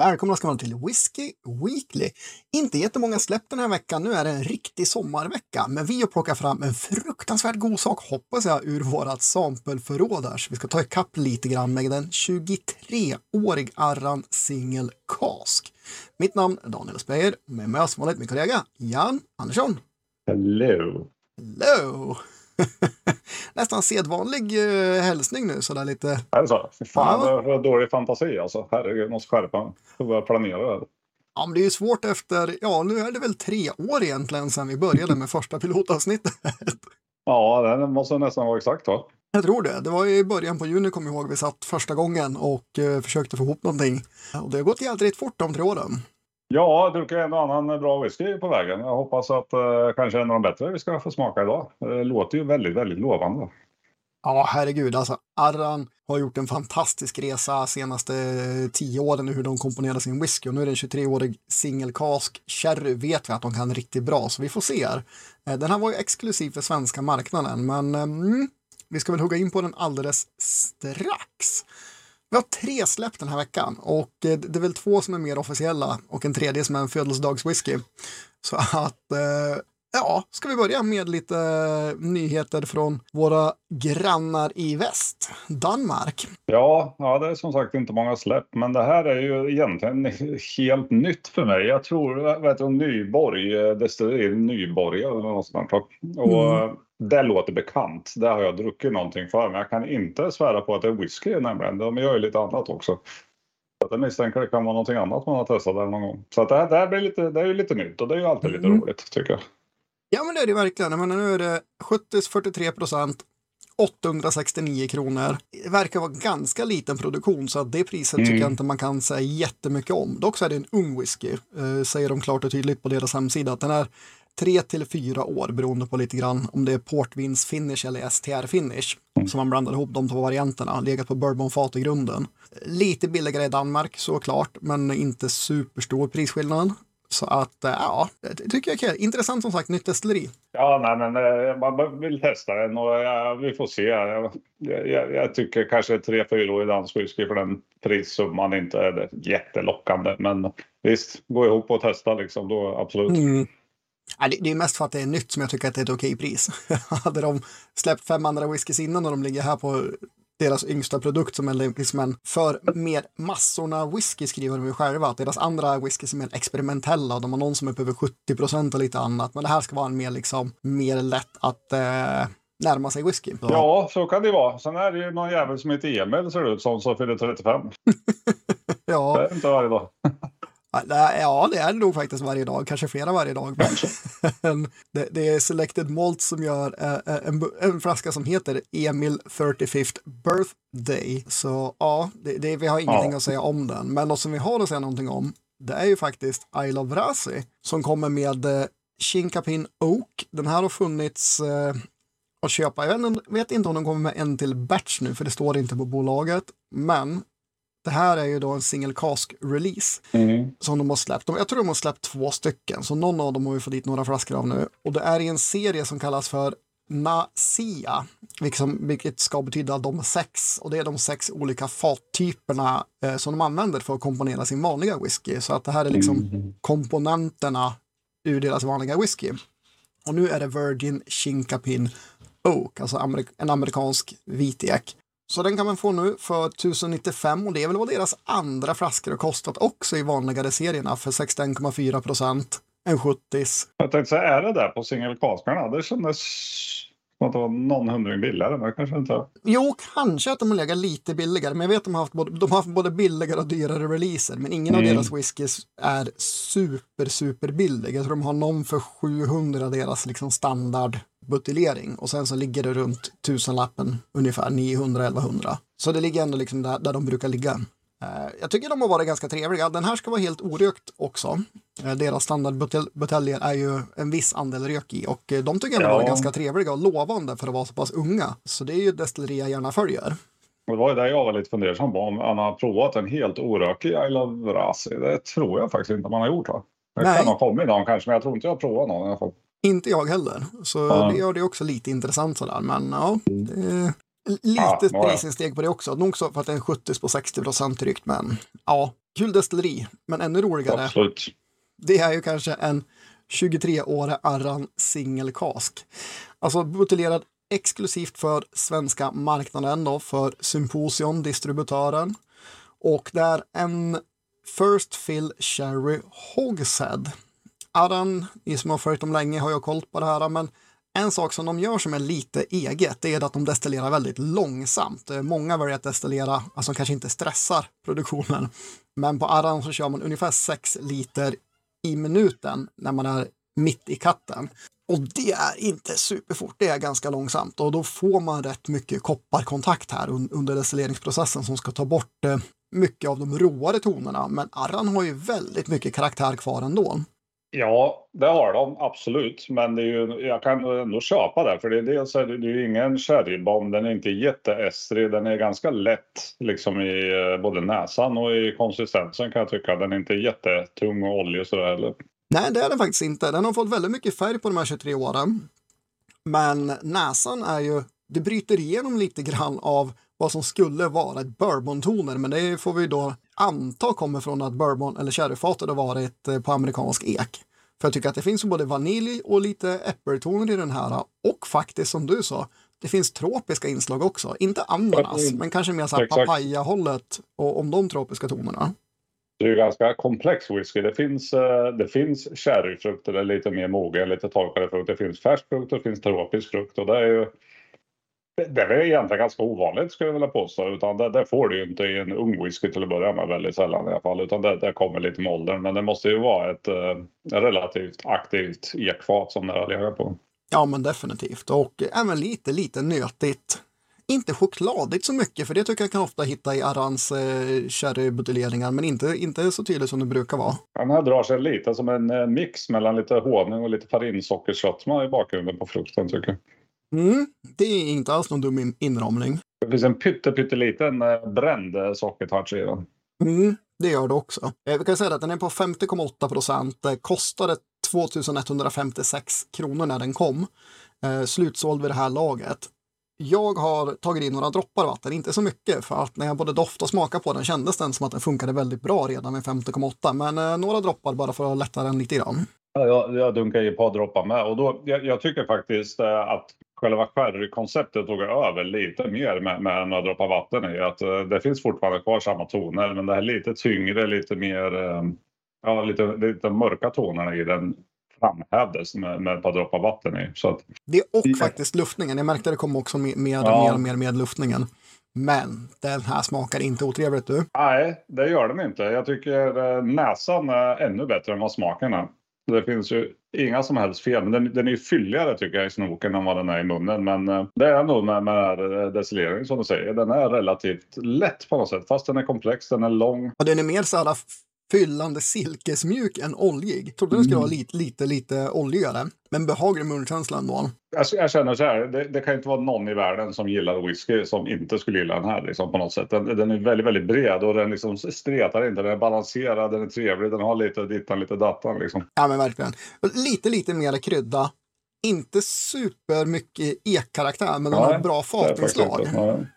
Välkomna ska man till Whiskey Weekly. Inte jättemånga släpp den här veckan. Nu är det en riktig sommarvecka, men vi har plockat fram en fruktansvärt god sak, hoppas jag, ur vårat sampelförråd här. Så vi ska ta ikapp lite grann med den 23-årig Arran Single Cask. Mitt namn är Daniel Speyer med mig som vanligt min kollega Jan Andersson. Hello! Hello! Nästan sedvanlig uh, hälsning nu, sådär lite. Är det så? Fan, ja. vad dålig fantasi alltså. Herregud, måste skärpa Får börja planera det. Ja, men det är ju svårt efter, ja, nu är det väl tre år egentligen sedan vi började med första pilotavsnittet. ja, det måste nästan vara exakt va? Jag tror det. Det var i början på juni, kommer jag ihåg, vi satt första gången och uh, försökte få ihop någonting. Och det har gått jädrigt fort de tre åren. Ja, jag druckit en och annan bra whisky på vägen. Jag hoppas att eh, kanske en av de bättre vi ska få smaka idag. Det låter ju väldigt, väldigt lovande. Ja, herregud. Alltså, Arran har gjort en fantastisk resa senaste eh, tio åren hur de komponerar sin whisky. Och nu är det en 23-årig single cask sherry vet vi att de kan riktigt bra, så vi får se. Här. Eh, den här var ju exklusiv för svenska marknaden, men ehm, mm, vi ska väl hugga in på den alldeles strax. Vi har tre släpp den här veckan och eh, det är väl två som är mer officiella och en tredje som är en födelsedagswhisky. Så att eh, Ja, ska vi börja med lite nyheter från våra grannar i väst, Danmark. Ja, ja, det är som sagt inte många släpp, men det här är ju egentligen helt nytt för mig. Jag tror, vet du, Nyborg, eh, destilleri Nyborg eller något sånt Och mm. Det låter bekant. Det har jag druckit någonting för, men jag kan inte svära på att det är whisky nämligen. De gör ju lite annat också. Jag misstänker att det kan vara någonting annat man har testat där någon gång. Så det, här, det här blir lite, det är ju lite nytt och det är ju alltid lite mm. roligt tycker jag. Ja, men det är det verkligen. Men nu är det 70 43 procent. 869 kronor. Det verkar vara ganska liten produktion så att det priset mm. tycker jag inte man kan säga jättemycket om. Dock så är det en ung whisky, eh, säger de klart och tydligt på deras hemsida. Att den är tre till fyra år beroende på lite grann om det är portvins finish eller STR finish. Mm. Så man blandar ihop de två varianterna, legat på bourbonfat i grunden. Lite billigare i Danmark såklart, men inte superstor prisskillnad. Så att eh, ja, det tycker jag är kul. Intressant som sagt, nytt destilleri. Ja, nej, men eh, man vill testa den och ja, vi får se. Jag, jag, jag tycker kanske tre, fyra år i dansk whisky för den prissumman inte är jättelockande. Men visst, gå ihop och testa liksom, då absolut. Mm. Det, är mest för att det är nytt som jag tycker att det är ett okej pris. Hade de släppt fem andra whiskys innan och de ligger här på deras yngsta produkt som är liksom en för mer massorna whisky skriver de ju själva. Att deras andra whisky är mer experimentella och de har någon som är på över 70 procent och lite annat. Men det här ska vara en mer liksom mer lätt att eh, närma sig whisky. Så. Ja, så kan det vara. Sen är det ju någon jävel som heter Emil ser det ut som, som fyller 35. ja. Det är inte varje dag. Ja, det är det nog faktiskt varje dag, kanske flera varje dag. Det, det är Selected Malt som gör äh, en, en, flaska som heter Emil 35th Birthday. Så ja, det, det, vi har ingenting ja. att säga om den. Men något som vi har att säga någonting om, det är ju faktiskt Isle of Rasi som kommer med eh, Chinkapin Oak. Den här har funnits eh, att köpa. Jag vet, vet inte om de kommer med en till batch nu, för det står inte på bolaget. Men det här är ju då en single cask release mm. som de har släppt. Jag tror de har släppt två stycken, så någon av dem har vi fått dit några flaskor av nu. Och det är i en serie som kallas för Nasia, vilket ska betyda de sex. Och det är de sex olika fattyperna eh, som de använder för att komponera sin vanliga whisky. Så att det här är liksom mm. komponenterna ur deras vanliga whisky. Och nu är det Virgin Chinkapin Oak, alltså amerik en amerikansk vitek. Så den kan man få nu för 1095 och det är väl vad deras andra flaskor har kostat också i vanligare serierna för 61,4 procent. En 70 Jag tänkte säga, är det där på singelkaskarna? Det kändes som att det var någon hundring billigare, men kanske inte. Jo, kanske att de har legat lite billigare, men jag vet att de har haft både, de har haft både billigare och dyrare releaser, men ingen mm. av deras whiskys är super, super billig. Jag tror de har någon för 700 deras liksom standard buteljering och sen så ligger det runt tusenlappen ungefär 900-1100. Så det ligger ändå liksom där, där de brukar ligga. Uh, jag tycker de har varit ganska trevliga. Den här ska vara helt orökt också. Uh, deras standardbuteljer är ju en viss andel rök i och uh, de tycker jag ja. har varit ganska trevliga och lovande för att vara så pass unga. Så det är ju destilleri jag gärna följer. Det var ju det jag var lite fundersam på, om han har provat en helt orökig I Love Rasi. Det tror jag faktiskt inte man har gjort. Va? Det Nej. kan ha kommit någon kanske, men jag tror inte jag har provat någon i alla fall. Inte jag heller. Så ja. det gör det också lite intressant sådär. Men ja, det är lite ja, prisinsteg på det också. Nog så för att det är en 70 på 60 procent tryckt, men ja, kul destilleri, men ännu roligare. Absolut. Det är ju kanske en 23-årig Arran Single Cask. Alltså buteljerad exklusivt för svenska marknaden då, för Symposion, distributören. Och det är en First Fill Cherry Hogshead. Arran, ni som har följt dem länge har ju koll på det här, men en sak som de gör som är lite eget det är att de destillerar väldigt långsamt. Eh, många väljer att destillera, alltså kanske inte stressar produktionen, men på Arran så kör man ungefär 6 liter i minuten när man är mitt i katten. Och det är inte superfort, det är ganska långsamt och då får man rätt mycket kopparkontakt här under destilleringsprocessen som ska ta bort eh, mycket av de råare tonerna. Men Arran har ju väldigt mycket karaktär kvar ändå. Ja, det har de absolut. Men det är ju, jag kan ändå köpa det. För det är dels är det, det är ju ingen sherrybomb. Den är inte jätteestrig. Den är ganska lätt liksom i eh, både näsan och i konsistensen kan jag tycka. Den är inte jättetung och oljig sådär heller. Nej, det är den faktiskt inte. Den har fått väldigt mycket färg på de här 23 åren. Men näsan är ju, det bryter igenom lite grann av vad som skulle vara ett bourbontoner, men det får vi då anta kommer från att bourbon eller sherryfatet har varit eh, på amerikansk ek. För jag tycker att det finns både vanilj och lite äppeltoner i den här och faktiskt som du sa, det finns tropiska inslag också. Inte ananas, mm. men kanske mer så här papaya-hållet och om de tropiska tonerna. Det är ju ganska komplex whisky. Det finns, eh, det finns sherryfrukt, eller lite mer mogen, lite torkade frukt. Det finns färsk frukt och det finns tropisk frukt. Och det är ju det är egentligen ganska ovanligt skulle jag vilja påstå. Utan det, det får du ju inte i en ung whisky till att börja med väldigt sällan i alla fall. Utan det, det kommer lite med åldern. Men det måste ju vara ett eh, relativt aktivt ekfat som det har legat på. Ja men definitivt. Och även lite, lite nötigt. Inte chokladigt så mycket, för det tycker jag kan ofta hitta i Arans eh, sherrybuteljeringar, men inte, inte så tydligt som det brukar vara. Den här drar sig lite som en eh, mix mellan lite honung och lite farinsockersötma i bakgrunden på frukten tycker jag. Mm, det är inte alls någon dum inramning. Det finns en pytte, pytteliten eh, bränd eh, sockertouch i den. Mm, det gör det också. Eh, vi kan säga att den är på 50,8 procent. Kostade 2156 kronor när den kom. Slutsåld vid det här laget. Jag har tagit in några droppar vatten, inte så mycket, för att när jag både doftade och smakade på den kändes den som att den funkade väldigt bra redan med 50,8. Men några droppar bara för att lätta den lite grann. Ja, jag, jag dunkar i ett par droppar med och då, jag, jag tycker faktiskt att själva sherrykonceptet tog över lite mer med, med några droppar vatten i. Att, uh, det finns fortfarande kvar samma toner men det här lite tyngre, lite mer, uh, ja lite, lite mörka tonerna i den framhävdes med, med ett par droppar vatten i. Så att, det och i, faktiskt luftningen. Jag märkte att det kom också med, med ja. mer och mer med luftningen. Men den här smakar inte otrevligt du. Nej, det gör den inte. Jag tycker eh, näsan är ännu bättre än vad smaken är. Det finns ju inga som helst fel. Men den, den är ju fylligare tycker jag i snoken än vad den är i munnen. Men eh, det är nog med, med eh, destilleringen som du säger. Den är relativt lätt på något sätt. Fast den är komplex, den är lång. Och den är mer så här fyllande silkesmjuk än oljig. Trodde den skulle vara mm. lite, lite, lite oljigare. Men behaglig munkänsla ändå. Jag, jag känner så här, det, det, kan inte vara någon i världen som gillar whisky som inte skulle gilla den här liksom, på något sätt. Den, den är väldigt, väldigt bred och den liksom stretar inte. Den är balanserad, den är trevlig, den har lite dittan, lite dattan liksom. Ja men verkligen. Lite, lite mer krydda inte super mycket ekkaraktär, men den har bra fatinslag.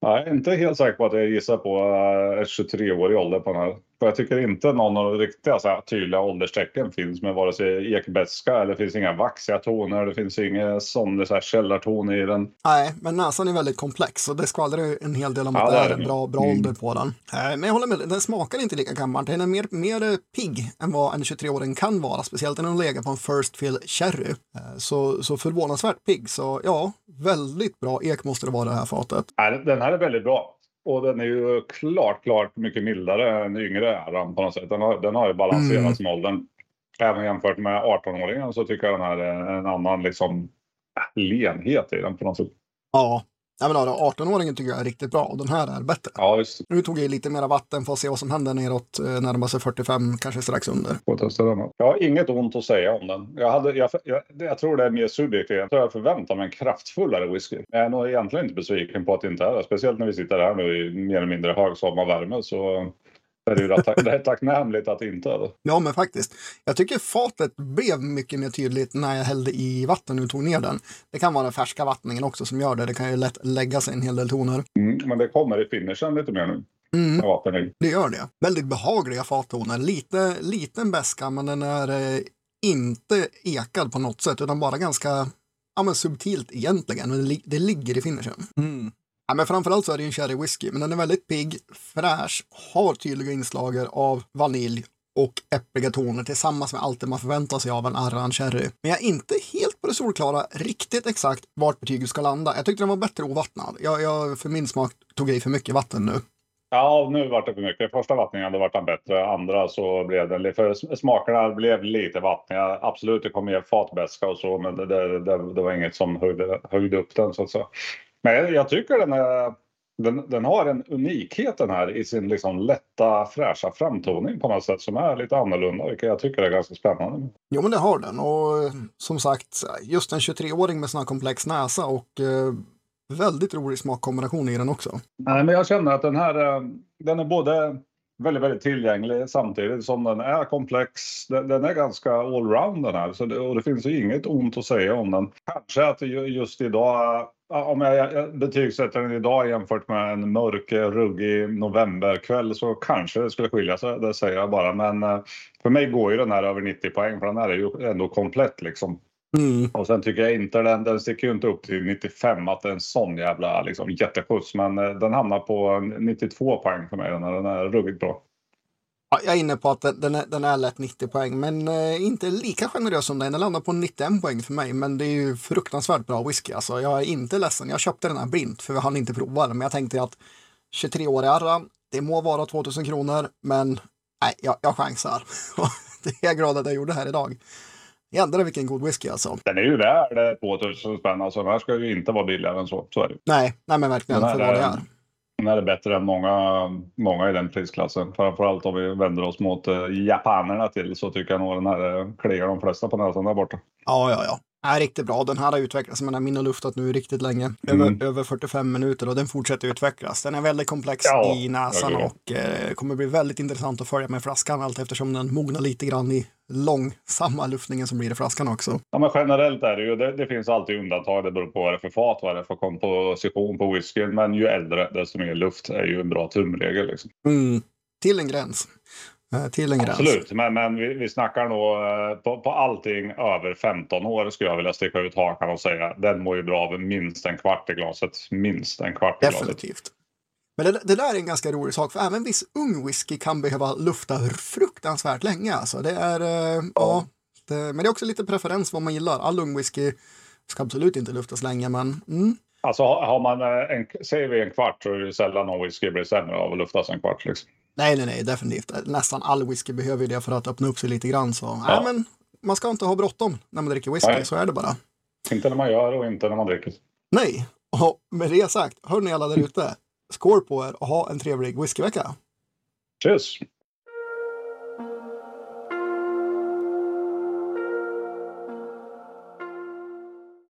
Jag är inte helt säker på att jag gissar på uh, ett 23-årig ålder på den här. För jag tycker inte någon av de riktiga så här, tydliga ålderstecken finns med vare sig ekbäska eller finns inga vaxiga toner. Det finns inga sån, så här, källarton i den. Nej, men näsan är väldigt komplex och det skvallrar en hel del om ja, att det är en bra, bra mm. ålder på den. Eh, men jag håller med, den smakar inte lika gammalt. Den är mer, mer pigg än vad en 23-åring kan vara, speciellt när den lägger på en First Fill Cherry. Eh, så, så förvånansvärt pigg. Så ja, väldigt bra ek måste det vara det här fatet. Den här är väldigt bra. Och den är ju klart, klart mycket mildare än yngre äran på något sätt. Den har, den har ju balanserats mm. med åldern. Även jämfört med 18-åringen så tycker jag den här är en annan liksom lenhet i den på något sätt. Ja, Ja, men 18-åringen tycker jag är riktigt bra och den här är bättre. Ja, just. Nu tog jag lite mera vatten för att se vad som händer neråt, eh, närmar sig 45, kanske strax under. Jag har inget ont att säga om den. Jag, hade, jag, jag, jag tror det är mer subjektivt. Jag tror jag förväntar mig en kraftfullare whisky. Jag är nog egentligen inte besviken på att det inte är det. Speciellt när vi sitter här nu i mer eller mindre högsommarvärme. Så det är ju rätt, rätt tacknämligt att inte är det. Ja, men faktiskt. Jag tycker fatet blev mycket mer tydligt när jag hällde i vatten och tog ner den. Det kan vara den färska vattningen också som gör det. Det kan ju lätt lägga sig en hel del toner. Mm, men det kommer i finishen lite mer nu. Mm, vatten det gör det. Väldigt behagliga fattoner. Lite, liten beska men den är eh, inte ekad på något sätt utan bara ganska ja, men subtilt egentligen. Men det, li- det ligger i finishen. Mm. Ja, men framförallt så är det en sherry whisky, men den är väldigt pigg, fräsch, har tydliga inslag av vanilj och äppliga toner tillsammans med allt det man förväntar sig av en arran sherry. Men jag är inte helt på det solklara riktigt exakt vart betyget ska landa. Jag tyckte den var bättre ovattnad. Jag, jag för min smak tog i för mycket vatten nu. Ja, nu vart det för mycket. Första vattningen hade varit den bättre. Andra så blev den lite... För smakerna blev lite vattniga. Absolut, det kom mer fatbeska och så, men det, det, det, det var inget som höjde, höjde upp den så att säga. Men jag, tycker den är... Den, den har en unikhet den här i sin liksom lätta fräscha framtoning på något sätt som är lite annorlunda, vilket jag tycker är ganska spännande. Jo, men det har den. Och eh, som sagt, just en 23-åring med sån här komplex näsa och eh, väldigt rolig smakkombination i den också. Nej, men jag känner att den här eh, den är både väldigt, väldigt tillgänglig samtidigt som den är komplex. Den, den är ganska allround den här så det, och det finns ju inget ont att säga om den. Kanske att ju- just idag, om jag, betygsätter den idag jämfört med en mörk, ruggig novemberkväll så kanske det skulle skilja sig, det säger jag bara. Men eh, för mig går ju den här över 90 poäng för den här är ju ändå komplett liksom. Mm. Och sen tycker jag inte den, den sticker ju inte upp till 95 att det är en sån jävla liksom, jätteskjuts. Men eh, den hamnar på 92 poäng för mig. Den, här, den är ruggigt bra. Ja, jag är inne på att den, är, den är lätt 90 poäng, men eh, inte lika generös som den. Den landar på 91 poäng för mig, men det är ju fruktansvärt bra whisky. Alltså, jag är inte ledsen. Jag köpte den här blint, för vi hann inte prova den. Men jag tänkte att 23-årig Arran, det må vara 2000 kronor, men nej, jag, jag chansar. det är jag glad att jag gjorde här idag. Jädrar vilken god whisky alltså. Den är ju värd eh, 2000 spänn. Alltså, den här ska ju inte vara billigare än så. Så är det. Nej, nej men verkligen Den här för vad det är- är. Den är bättre än många, många i den prisklassen. Framförallt om vi vänder oss mot eh, japanerna till så tycker jag nog den här eh, kliar de flesta på näsan där borta. Ja, ja, ja är riktigt bra. Den här har utvecklats, men min har luftat nu riktigt länge. Mm. Över, över 45 minuter och den fortsätter utvecklas. Den är väldigt komplex Ja, i näsan verkligen. och eh, kommer bli väldigt intressant att följa med flaskan allt eftersom den mognar lite grann i långsamma luftningen som blir i flaskan också. Ja, men generellt är det ju, det, det finns alltid undantag. Det beror på vad det är för fat, vad det är för komposition på whiskyn. Men ju äldre, desto mer luft är ju en bra tumregel. Liksom. Mm. Till en gräns. Eh, till en gräns. Absolut, men, men vi, vi snackar nog eh, på, på allting över 15 år skulle jag vilja sticka ut hakan och säga. Den mår ju bra av minst en kvart i glaset. Minst en kvart i glaset. Definitivt. Men det, det där är en ganska rolig sak, för även viss ung whisky kan behöva lufta fruktansvärt länge. Alltså. Det är, eh, ja. det, men det är också lite preferens vad man gillar. All ung whisky ska absolut inte luftas länge, men mm, Alltså har har man, eh, en, säger vi en kvart så är det sällan någon whisky blir sämre av att luftas en kvart. Liksom. Nej, nej, nej, definitivt. Nästan all whisky behöver ju det för att öppna upp sig lite grann. Så, Ja. nej, men man ska inte ha bråttom när man dricker whisky, Nej. så är det bara. Inte när man gör och inte när man dricker. Nej, och med det sagt, hörni alla där ute, skål på er och ha en trevlig whiskyvecka. Cheers!